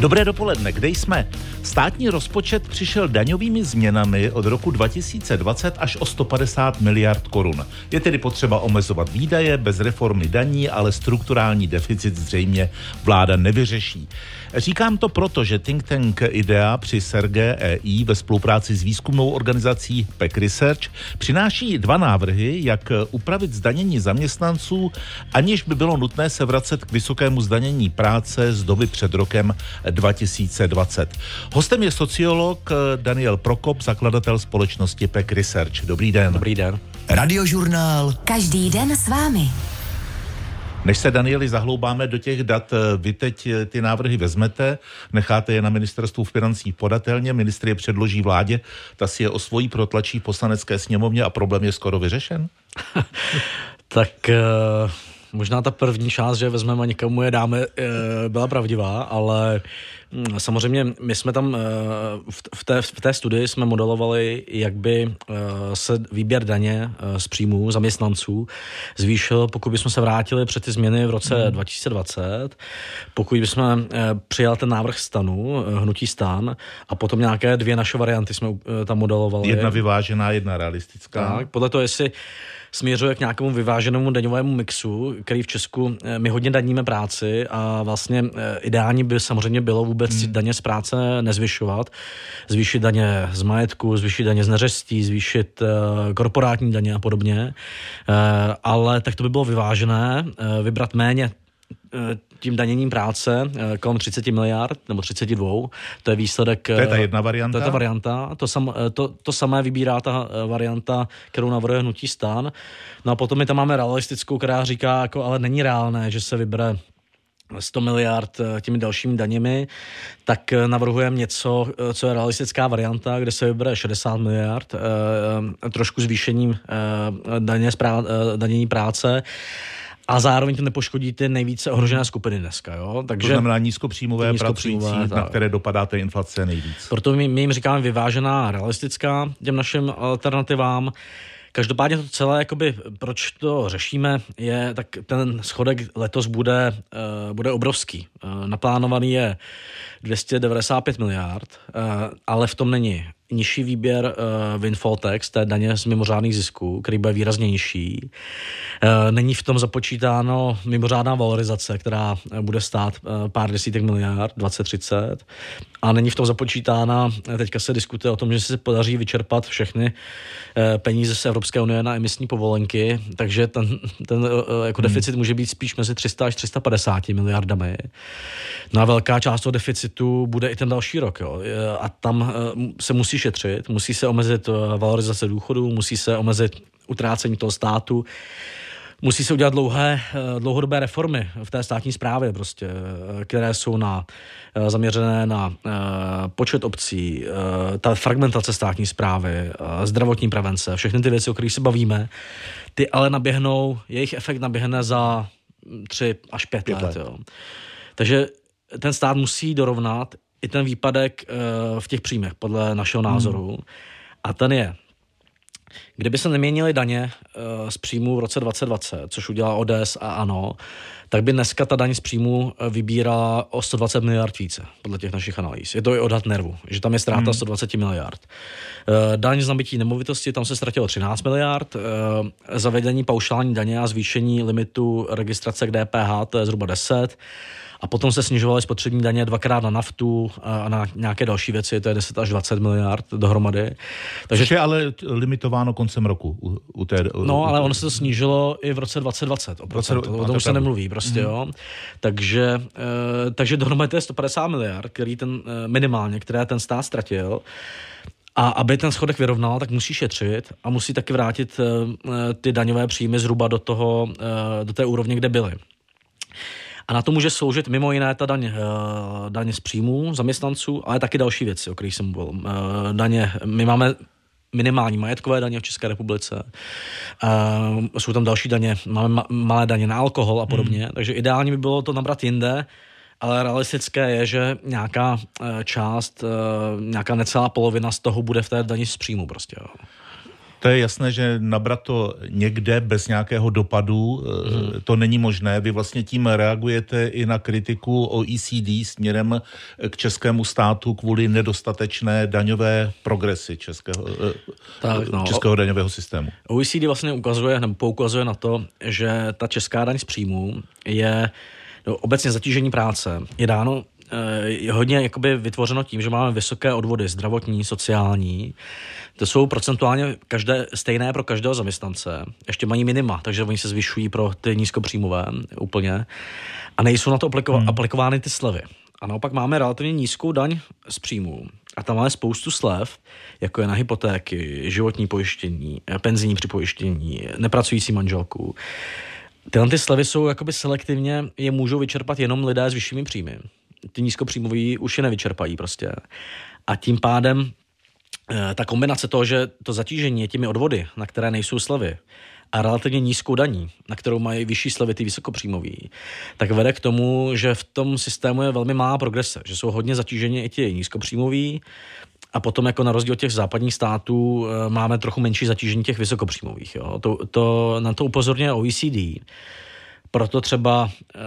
Dobré dopoledne, kde jsme? Státní rozpočet přišel daňovými změnami od roku 2020 až o 150 miliard korun. Je tedy potřeba omezovat výdaje bez reformy daní, ale strukturální deficit zřejmě vláda nevyřeší. Říkám to proto, že think tank IDEA při Serge EI ve spolupráci s výzkumnou organizací PEC Research přináší dva návrhy, jak upravit zdanění zaměstnanců, aniž by bylo nutné se vracet k vysokému zdanění práce z doby před rokem 2020. Hostem je sociolog Daniel Prokop, zakladatel společnosti PEC Research. Dobrý den. Dobrý den. Radiožurnál. Každý den s vámi. Než se, Danieli, zahloubáme do těch dat, vy teď ty návrhy vezmete, necháte je na ministerstvu financí podatelně, ministr je předloží vládě, ta si je osvojí, protlačí v poslanecké sněmovně a problém je skoro vyřešen? tak uh, možná ta první část, že vezmeme a někomu je dáme, uh, byla pravdivá, ale Mm, samozřejmě my jsme tam eh, v té, v té studii jsme modelovali, jak by eh, se výběr daně eh, z příjmů zaměstnanců zvýšil, pokud bychom se vrátili před ty změny v roce hmm. 2020, pokud bychom přijal ten návrh stanu, hnutí stan a potom nějaké dvě naše varianty jsme tam modelovali. Jedna vyvážená, jedna realistická. Tak, podle toho, jestli směřuje k nějakému vyváženému daňovému mixu, který v Česku eh, my hodně daníme práci a vlastně eh, ideální by samozřejmě bylo vůbec hmm. daně z práce nezvyšovat, zvýšit daně z majetku, zvýšit daně z neřestí, zvýšit uh, korporátní daně a podobně, ale tak to by bylo vyvážené, vybrat méně tím daněním práce eh, kolem 30 miliard nebo 32. To je výsledek. To je ta jedna varianta? To je ta varianta. To, sam, eh, to, to samé vybírá ta eh, varianta, kterou navrhuje hnutí stan. No a potom my tam máme realistickou, která říká, jako, ale není reálné, že se vybere 100 miliard těmi dalšími daněmi, tak navrhujeme něco, co je realistická varianta, kde se vybere 60 miliard, trošku zvýšením daně, danění práce a zároveň to nepoškodí ty nejvíce ohrožené skupiny dneska. Jo? Takže, to znamená nízkopříjmové, nízkopříjmové pracující, na které dopadá té inflace nejvíc. Proto my, my jim říkáme vyvážená, realistická těm našim alternativám. Každopádně to celé, jakoby, proč to řešíme, je, tak ten schodek letos bude, uh, bude obrovský. Uh, naplánovaný je 295 miliard, uh, ale v tom není nižší výběr uh, windfall tax, té daně z mimořádných zisků, který bude výrazně nižší. Uh, není v tom započítáno mimořádná valorizace, která bude stát uh, pár desítek miliard, 20-30. A není v tom započítána, teďka se diskutuje o tom, že se podaří vyčerpat všechny uh, peníze z Evropské unie na emisní povolenky, takže ten, ten uh, jako hmm. deficit může být spíš mezi 300 až 350 miliardami. No a velká část toho deficitu bude i ten další rok. Jo. A tam se musí šetřit, musí se omezit eh, valorizace důchodů, musí se omezit utrácení toho státu, musí se udělat dlouhé, eh, dlouhodobé reformy v té státní správě, prostě, eh, které jsou na, zaměřené na počet obcí, ta fragmentace státní správy, zdravotní prevence, všechny ty věci, o kterých se bavíme, ty ale naběhnou, jejich efekt naběhne za tři až pět, pět let. let. Jo. Takže ten stát musí dorovnat i ten výpadek uh, v těch příjmech, podle našeho hmm. názoru. Hmm. A ten je, kdyby se neměnily daně uh, z příjmu v roce 2020, což udělá ODS a ANO, tak by dneska ta daň z příjmu eh, vybírala o 120 miliard více, podle těch našich analýz. Je to i odhad nervu, že tam je ztráta hmm. 120 miliard. Daň z nabití nemovitosti, tam se ztratilo 13 miliard. Zavedení paušální daně a zvýšení limitu registrace k DPH, to je zhruba 10 a potom se snižovaly spotřební daně dvakrát na naftu a na nějaké další věci, to je 10 až 20 miliard dohromady. Takže je ale limitováno koncem roku. U, u té, u, no, ale ono se to snížilo i v roce 2020. O, roce, o, o tom se nemluví prostě, mm. jo. Takže, e, takže dohromady to je 150 miliard, který ten e, minimálně, které ten stát ztratil. A aby ten schodek vyrovnal, tak musí šetřit a musí taky vrátit e, ty daňové příjmy zhruba do, toho, do té úrovně, kde byly. A na to může sloužit mimo jiné ta daň, eh, daně z příjmů zaměstnanců, ale taky další věci, o kterých jsem mluvil. Eh, daně, my máme minimální majetkové daně v České republice. Uh, jsou tam další daně, máme ma- malé daně na alkohol a podobně, hmm. takže ideálně by bylo to nabrat jinde, ale realistické je, že nějaká uh, část, uh, nějaká necelá polovina z toho bude v té daní z příjmu prostě. Jo. To je jasné, že nabrat to někde bez nějakého dopadu, hmm. to není možné. Vy vlastně tím reagujete i na kritiku OECD směrem k českému státu kvůli nedostatečné daňové progresy českého, tak, no. českého daňového systému. OECD vlastně ukazuje nebo poukazuje na to, že ta česká daň z příjmů je no, obecně zatížení práce je dáno je hodně jakoby vytvořeno tím, že máme vysoké odvody zdravotní, sociální. To jsou procentuálně každé, stejné pro každého zaměstnance. Ještě mají minima, takže oni se zvyšují pro ty nízkopříjmové úplně. A nejsou na to apliko- hmm. aplikovány ty slevy. A naopak máme relativně nízkou daň z příjmů. A tam máme spoustu slev, jako je na hypotéky, životní pojištění, penzijní připojištění, nepracující manželku. Tyhle ty slevy jsou jakoby selektivně, je můžou vyčerpat jenom lidé s vyššími příjmy ty nízkopříjmoví už je nevyčerpají prostě. A tím pádem eh, ta kombinace toho, že to zatížení je těmi odvody, na které nejsou slevy, a relativně nízkou daní, na kterou mají vyšší slevy ty vysokopříjmoví, tak vede k tomu, že v tom systému je velmi malá progrese, že jsou hodně zatíženi i ti nízkopříjmoví a potom jako na rozdíl od těch západních států eh, máme trochu menší zatížení těch vysokopříjmových. Jo. To, to, na to upozorňuje OECD proto třeba, eh,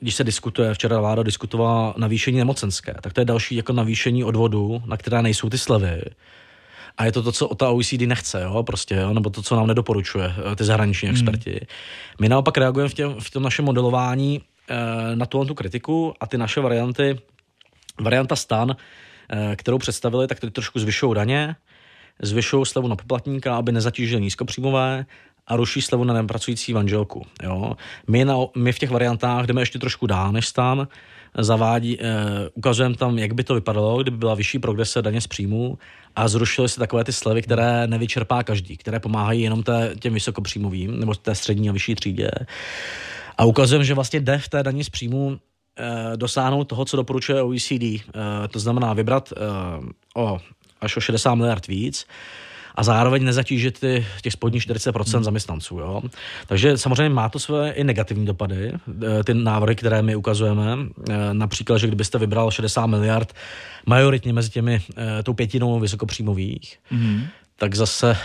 když se diskutuje, včera vláda diskutovala navýšení nemocenské, tak to je další jako navýšení odvodu, na které nejsou ty slevy. A je to to, co ta OECD nechce, jo, prostě, jo, nebo to, co nám nedoporučuje eh, ty zahraniční hmm. experti. My naopak reagujeme v, těm, v tom našem modelování eh, na tu, tu kritiku a ty naše varianty, varianta stan, kterou představili, tak ty trošku zvyšují daně, zvyšují slevu na poplatníka, aby nezatížili nízkopříjmové a ruší slevu na nepracující manželku. Jo. My, na, my v těch variantách jdeme ještě trošku dál než tam, zavádí, eh, ukazujeme tam, jak by to vypadalo, kdyby byla vyšší progrese daně z příjmu a zrušily se takové ty slevy, které nevyčerpá každý, které pomáhají jenom té, těm vysokopříjmovým nebo té střední a vyšší třídě. A ukazujeme, že vlastně jde v té daně z příjmu eh, dosáhnout toho, co doporučuje OECD. Eh, to znamená vybrat eh, o až o 60 miliard víc, a zároveň nezatížit ty, těch spodních 40% hmm. zaměstnanců. Jo? Takže samozřejmě má to své i negativní dopady, eh, ty návrhy, které my ukazujeme. Eh, například, že kdybyste vybral 60 miliard majoritně mezi těmi eh, tou pětinou vysokopříjmových, hmm. tak zase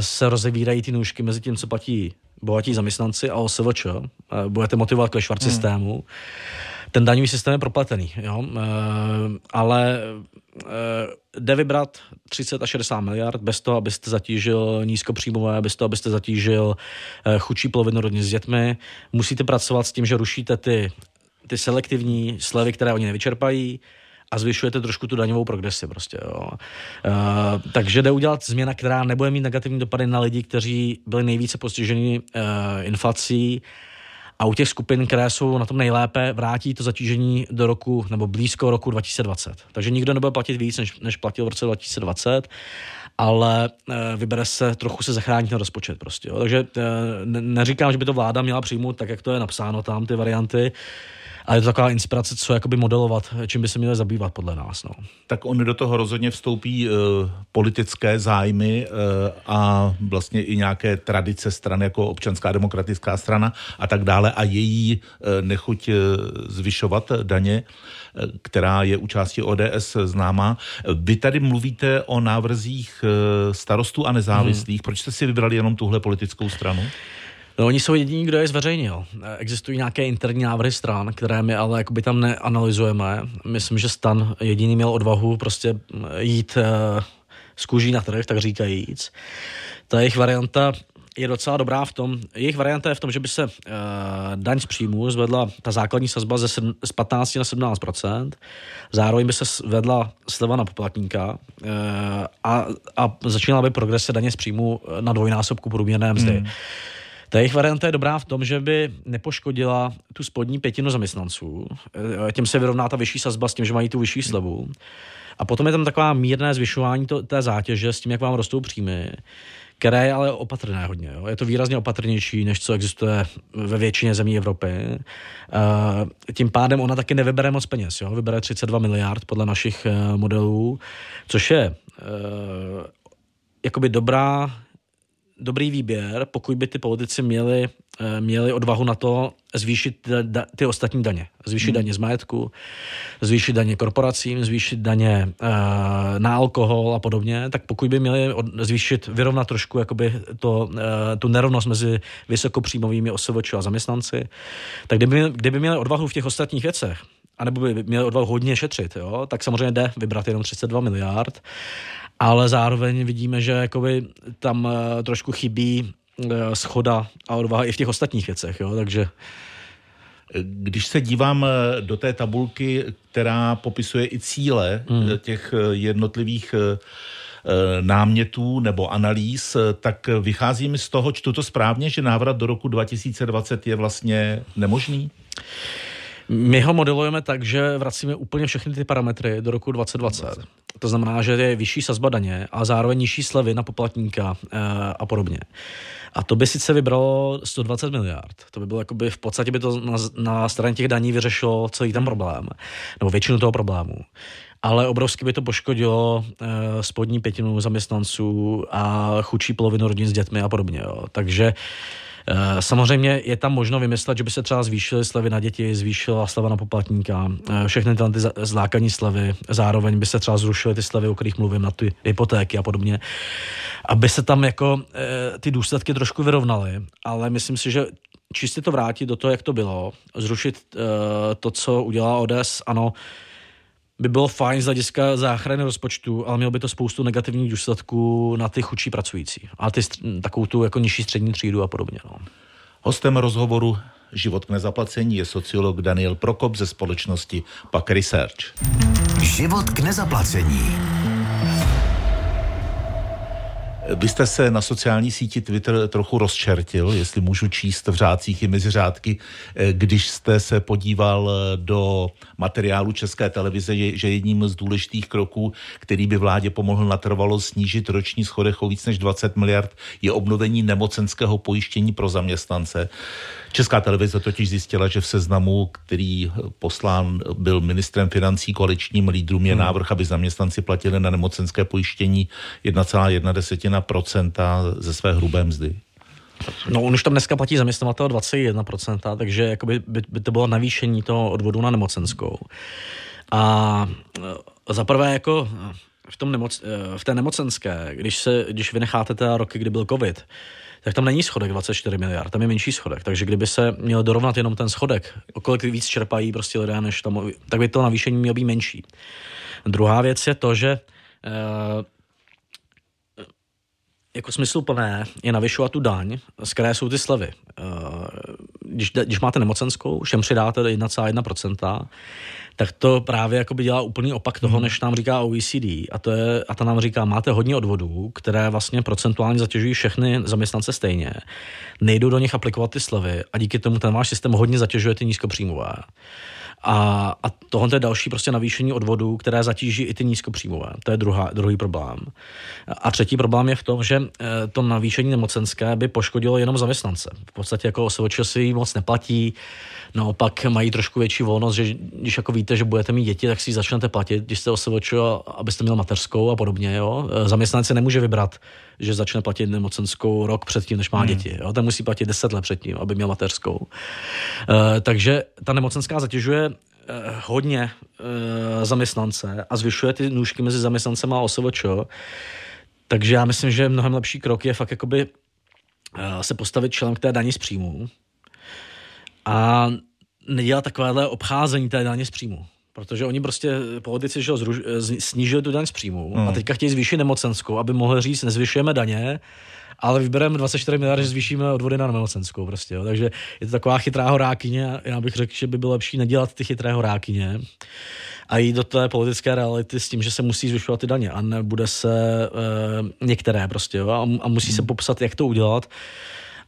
se rozevírají ty nůžky mezi tím, co platí bohatí zaměstnanci a OSVČ. Budete motivovat ke švart hmm. systému ten daňový systém je propletený, jo? E, ale e, jde vybrat 30 až 60 miliard bez toho, abyste zatížil nízkopříjmové, bez toho, abyste zatížil e, chudší polovinu rodin s dětmi. Musíte pracovat s tím, že rušíte ty, ty selektivní slevy, které oni nevyčerpají, a zvyšujete trošku tu daňovou progresi prostě, jo. Uh, takže jde udělat změna, která nebude mít negativní dopady na lidi, kteří byli nejvíce postiženi uh, inflací a u těch skupin, které jsou na tom nejlépe, vrátí to zatížení do roku nebo blízko roku 2020. Takže nikdo nebude platit víc, než, než platil v roce 2020 ale e, vybere se, trochu se zachránit ten rozpočet prostě. Jo. Takže e, neříkám, že by to vláda měla přijmout tak, jak to je napsáno tam, ty varianty, ale je to taková inspirace, co jakoby modelovat, čím by se měli zabývat podle nás. No. Tak oni do toho rozhodně vstoupí uh, politické zájmy uh, a vlastně i nějaké tradice strany jako občanská demokratická strana a tak dále a její uh, nechuť uh, zvyšovat daně která je účastí ODS známá. Vy tady mluvíte o návrzích starostů a nezávislých. Hmm. Proč jste si vybrali jenom tuhle politickou stranu? No, oni jsou jediní, kdo je zveřejnil. Existují nějaké interní návrhy stran, které my ale jakoby tam neanalyzujeme. Myslím, že stan jediný měl odvahu prostě jít uh, z kůží na trh, tak říkajíc. Ta jejich varianta je docela dobrá v tom, jejich varianta je v tom, že by se uh, daň z příjmu zvedla, ta základní sazba ze 7, z 15 na 17% zároveň by se zvedla sleva na poplatníka uh, a, a začínala by progrese daně z příjmu na dvojnásobku průměrné mzdy. Hmm. Ta jejich varianta je dobrá v tom, že by nepoškodila tu spodní pětinu zaměstnanců. Eh, tím se vyrovná ta vyšší sazba s tím, že mají tu vyšší slevu. A potom je tam taková mírné zvyšování to, té zátěže s tím, jak vám rostou příjmy, které je ale opatrné hodně. Jo. Je to výrazně opatrnější, než co existuje ve většině zemí Evropy. Uh, tím pádem ona taky nevybere moc peněz. Jo. Vybere 32 miliard podle našich uh, modelů, což je uh, jakoby dobrá dobrý výběr, pokud by ty politici měli, eh, měli odvahu na to zvýšit ty ostatní daně. Zvýšit hmm. daně z majetku, zvýšit daně korporacím, zvýšit daně uh, na alkohol a podobně, tak pokud by měli od, zvýšit, vyrovnat trošku jakoby to, uh, tu nerovnost mezi vysokopříjmovými OSVČ a zaměstnanci, tak kdyby, kdyby měli odvahu v těch ostatních věcech, anebo by měli odvahu hodně šetřit, jo, tak samozřejmě jde vybrat jenom 32 miliard ale zároveň vidíme, že jakoby tam eh, trošku chybí eh, schoda a odvaha i v těch ostatních věcech, jo, takže... Když se dívám eh, do té tabulky, která popisuje i cíle hmm. těch jednotlivých námětů nebo analýz, tak vychází mi z toho, čtu to správně, že návrat do roku 2020 je vlastně nemožný? My ho modelujeme tak, že vracíme úplně všechny ty parametry do roku 2020. To znamená, že je vyšší sazba daně a zároveň nižší slevy na poplatníka e, a podobně. A to by sice vybralo 120 miliard. To by bylo jakoby, v podstatě by to na, na straně těch daní vyřešilo celý ten problém, nebo většinu toho problému. Ale obrovsky by to poškodilo e, spodní pětinu zaměstnanců a chudší polovinu rodin s dětmi a podobně. Jo. Takže Eh, samozřejmě je tam možno vymyslet, že by se třeba zvýšily slevy na děti, zvýšila sleva na poplatníka, eh, všechny ty, ty zlákaní slevy, zároveň by se třeba zrušily ty slevy, o kterých mluvím, na ty hypotéky a podobně, aby se tam jako eh, ty důsledky trošku vyrovnaly, ale myslím si, že čistě to vrátit do toho, jak to bylo, zrušit to, co udělá ODS, ano, by bylo fajn z hlediska záchrany rozpočtu, ale mělo by to spoustu negativních důsledků na ty chudší pracující a ty, takovou tu jako nižší střední třídu a podobně. No. Hostem rozhovoru Život k nezaplacení je sociolog Daniel Prokop ze společnosti PAK Research. Život k nezaplacení. Vy jste se na sociální síti Twitter trochu rozčertil, jestli můžu číst v řádcích i mezi řádky, eh, když jste se podíval eh, do materiálu České televize, že jedním z důležitých kroků, který by vládě pomohl natrvalo snížit roční schodek o víc než 20 miliard, je obnovení nemocenského pojištění pro zaměstnance. Česká televize totiž zjistila, že v seznamu, který poslán byl ministrem financí koaličním lídrům, je hmm. návrh, aby zaměstnanci platili na nemocenské pojištění 1,1% ze své hrubé mzdy. No, on už tam dneska platí zaměstnavatel 21%, takže jakoby by, by to bylo navýšení toho odvodu na nemocenskou. A e, za prvé jako v, tom nemoc, e, v té nemocenské, když, se, když vynecháte teda roky, kdy byl covid, tak tam není schodek 24 miliard, tam je menší schodek. Takže kdyby se měl dorovnat jenom ten schodek, o kolik víc čerpají prostě lidé, než tam, tak by to navýšení mělo být menší. Druhá věc je to, že eh, jako smysluplné je navyšovat tu daň, z které jsou ty slevy. Když, když máte nemocenskou, všem přidáte 1,1%, tak to právě jako by dělá úplný opak toho, hmm. než nám říká OECD. A, to je, a ta nám říká, máte hodně odvodů, které vlastně procentuálně zatěžují všechny zaměstnance stejně. Nejdou do nich aplikovat ty slevy a díky tomu ten váš systém hodně zatěžuje ty nízkopříjmové. A, a tohle je další prostě navýšení odvodů, které zatíží i ty nízkopříjmové. To je druhá, druhý problém. A třetí problém je v tom, že eh, to navýšení nemocenské by poškodilo jenom zaměstnance. V podstatě jako OSVČ si moc neplatí, naopak mají trošku větší volnost, že když jako víte, že budete mít děti, tak si ji začnete platit, když jste OSVČ, abyste měl mateřskou a podobně. Jo? Eh, zaměstnanec si nemůže vybrat, že začne platit nemocenskou rok předtím, než má hmm. děti. Jo? Ten musí platit 10 let předtím, aby měl mateřskou. Uh, takže ta nemocenská zatěžuje Eh, hodně uh, zaměstnance a zvyšuje ty nůžky mezi zaměstnancem a OSVČ. Takže já myslím, že mnohem lepší krok je fakt jakoby uh, se postavit čelem k té daní z příjmu a nedělat takovéhle obcházení té daně z příjmu. Protože oni prostě, politici, že zruž, snížili tu daň z příjmu hmm. a teďka chtějí zvýšit nemocenskou, aby mohli říct, nezvyšujeme daně, ale vybereme 24 miliard, že zvýšíme odvody na nemocenskou prostě, jo. takže je to taková chytrá horákyně a já bych řekl, že by bylo lepší nedělat ty chytré horákyně a jít do té politické reality s tím, že se musí zvyšovat ty daně a nebude se e, některé prostě jo, a, a musí se hmm. popsat, jak to udělat,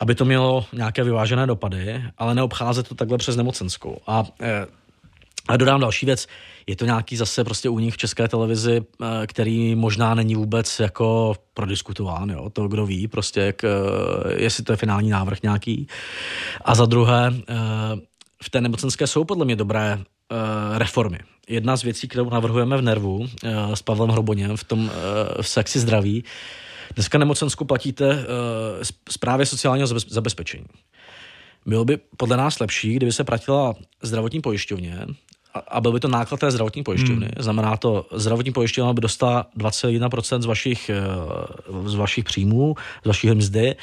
aby to mělo nějaké vyvážené dopady, ale neobcházet to takhle přes nemocenskou. A e, a dodám další věc, je to nějaký zase prostě únik v české televizi, eh, který možná není vůbec jako prodiskutován, jo? to kdo ví, prostě jak, eh, jestli to je finální návrh nějaký. A za druhé, eh, v té nemocenské jsou podle mě dobré reformy. Jedna z věcí, kterou navrhujeme v Nervu s Pavlem Hroboněm v tom v sexy zdraví, Dneska nemocenskou platíte zprávě sociálního zabezpečení. Bylo by podle nás lepší, kdyby se platila zdravotní pojišťovně a byl by to náklad té zdravotní pojišťovny. Hmm. Znamená to, zdravotní pojišťovna by dostala 21% z vašich, eh, z vašich příjmů, z vašich mzdy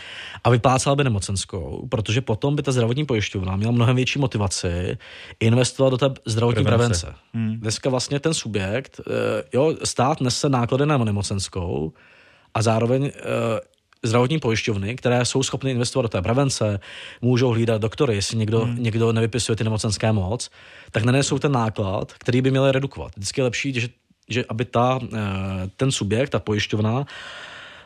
a vyplácela by nemocenskou, protože potom by ta zdravotní pojišťovna měla mnohem větší motivaci investovat do té zdravotní prevence. prevence. Hmm. Dneska vlastně ten subjekt, eh, jo, stát nese náklady na nemocenskou a zároveň eh, zdravotní pojišťovny, které jsou schopny investovat do té prevence, můžou hlídat doktory, jestli někdo, hmm. někdo nevypisuje ty nemocenské moc, tak nenesou ten náklad, který by měli redukovat. Vždycky je lepší, že, že aby ta, eh, ten subjekt, ta pojišťovna,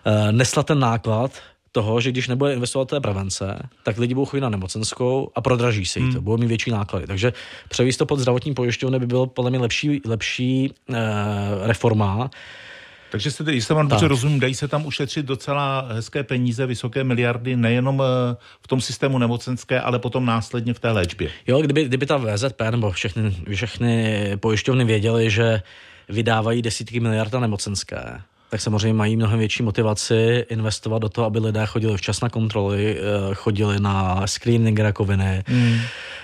eh, nesla ten náklad toho, že když nebude investovat té prevence, tak lidi budou chodit na nemocenskou a prodraží se jí to, hmm. budou mít větší náklady. Takže převíst to pod zdravotní pojišťovny by bylo podle mě lepší, lepší eh, reforma, takže se tedy, jestli vám dobře rozumím, dají se tam ušetřit docela hezké peníze, vysoké miliardy, nejenom eh, v tom systému nemocenské, ale potom následně v té léčbě. Jo, kdyby, kdyby ta VZP nebo všechny, všechny pojišťovny věděly, že vydávají desítky miliard na nemocenské, tak samozřejmě mají mnohem větší motivaci investovat do toho, aby lidé chodili včas na kontroly, eh, chodili na screening rakoviny, mm.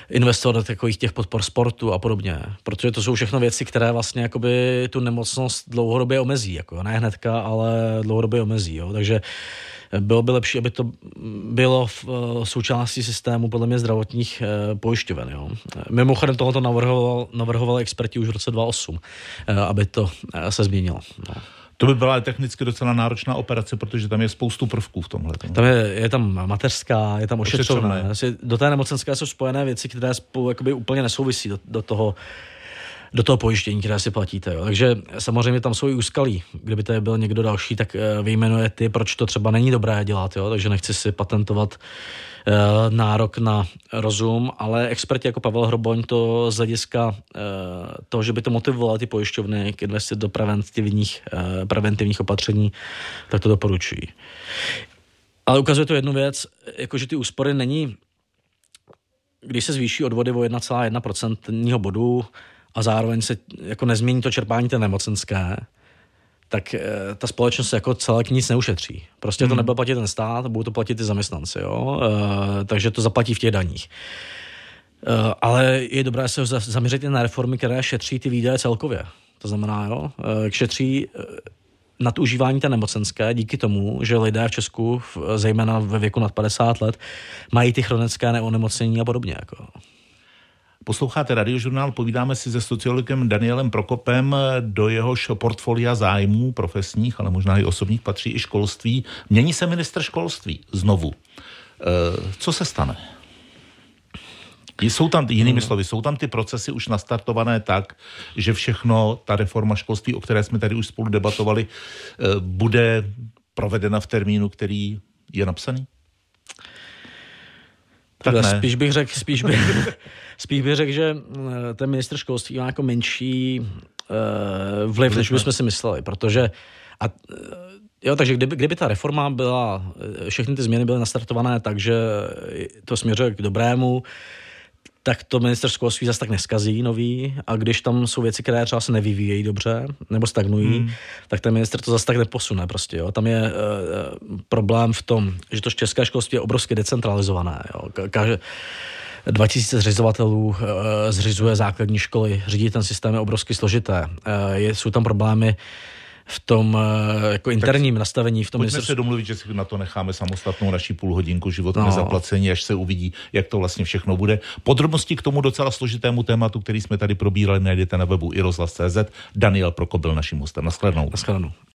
Investovat do takových těch podpor sportu a podobně. Protože to jsou všechno věci, které vlastně jakoby tu nemocnost dlouhodobě omezí. Jako, ne hnedka, ale dlouhodobě omezí. Jo. Takže bylo by lepší, aby to bylo v eh, součástí systému podle mě zdravotních eh, pojišťoven. Jo. Mimochodem tohoto navrhoval, navrhovali experti už v roce 2008, aby to se změnilo. No. To by byla technicky docela náročná operace, protože tam je spoustu prvků v tomhle. Tam je, je tam mateřská, je tam ošetřovné. Do té nemocenské jsou spojené věci, které spolu jakoby úplně nesouvisí do, do toho do toho pojištění, které si platíte. Jo. Takže samozřejmě tam jsou i úskalí. Kdyby to byl někdo další, tak eh, vyjmenuje ty, proč to třeba není dobré dělat. Jo. Takže nechci si patentovat uh, nárok na rozum, ale experti jako Pavel Hroboň to z hlediska uh, toho, že by to motivovalo ty pojišťovny k investit do preventivních, uh, preventivních opatření, tak to doporučují. Ale ukazuje to jednu věc, jakože ty úspory není když se zvýší odvody o 1,1% bodu, a zároveň se jako nezmění to čerpání té nemocenské, tak e, ta společnost jako celek nic neušetří. Prostě hmm. to nebude platit ten stát, budou to platit ty zaměstnanci, jo? E, takže to zaplatí v těch daních. E, ale je dobré se zaměřit i na reformy, které šetří ty výdaje celkově. To znamená, jo, e, šetří nadužívání té nemocenské díky tomu, že lidé v Česku, zejména ve věku nad 50 let, mají ty chronické neonemocnění a podobně. Jako. Posloucháte radiožurnál, povídáme si se sociologem Danielem Prokopem, do jehož portfolia zájmů profesních, ale možná i osobních patří i školství. Mění se minister školství znovu. E, co se stane? Jsou tam, jinými hmm. slovy, jsou tam ty procesy už nastartované tak, že všechno, ta reforma školství, o které jsme tady už spolu debatovali, e, bude provedena v termínu, který je napsaný? Tak ne. Spíš bych řekl, spíš bych, spíš bych řekl, že eh, ten ministr školství má jako menší uh, vliv, než bychom si mysleli, protože a, eh, Jo, takže kdyby, kdyby ta reforma byla, všechny ty změny byly nastartované tak, že to směřuje k dobrému, tak to minister školství zase tak neskazí nový a když tam jsou věci, které třeba se nevyvíjejí dobře nebo stagnují, hmm. tak ten minister to zase tak neposune prostě. Jo. Tam je uh, problém v tom, že to české školství je obrovsky decentralizované. Jo. Každé, 2000 zřizovatelů uh, zřizuje základní školy, řídí ten systém je obrovsky složité. Uh, je, jsou tam problémy v tom eh, jako interním tak nastavení. V tom pojďme se domluvit, že si na to necháme samostatnou naší půl hodinku život no. nezaplacení, až se uvidí, jak to vlastně všechno bude. Podrobnosti k tomu docela složitému tématu, který jsme tady probírali, najdete na webu iRozhlas.cz. Daniel Prokop byl naším hostem. Naschledanou. Naschledanou.